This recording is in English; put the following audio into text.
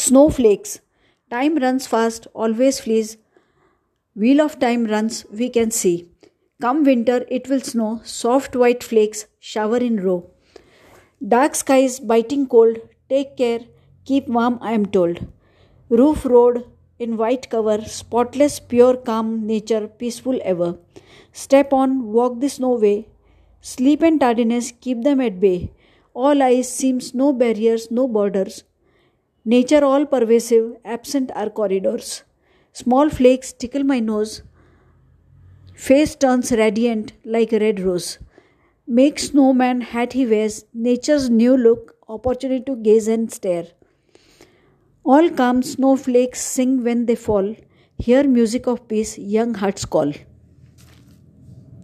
Snowflakes. Time runs fast, always flees. Wheel of time runs, we can see. Come winter, it will snow, soft white flakes shower in row. Dark skies, biting cold, take care, keep warm, I am told. Roof road in white cover, spotless, pure, calm nature, peaceful ever. Step on, walk the snow way. Sleep and tardiness, keep them at bay. All eyes seems no barriers, no borders. Nature all pervasive, absent are corridors. Small flakes tickle my nose. Face turns radiant like a red rose. Make snowman hat he wears, nature's new look, opportunity to gaze and stare. All calm snowflakes sing when they fall. Hear music of peace, young hearts call.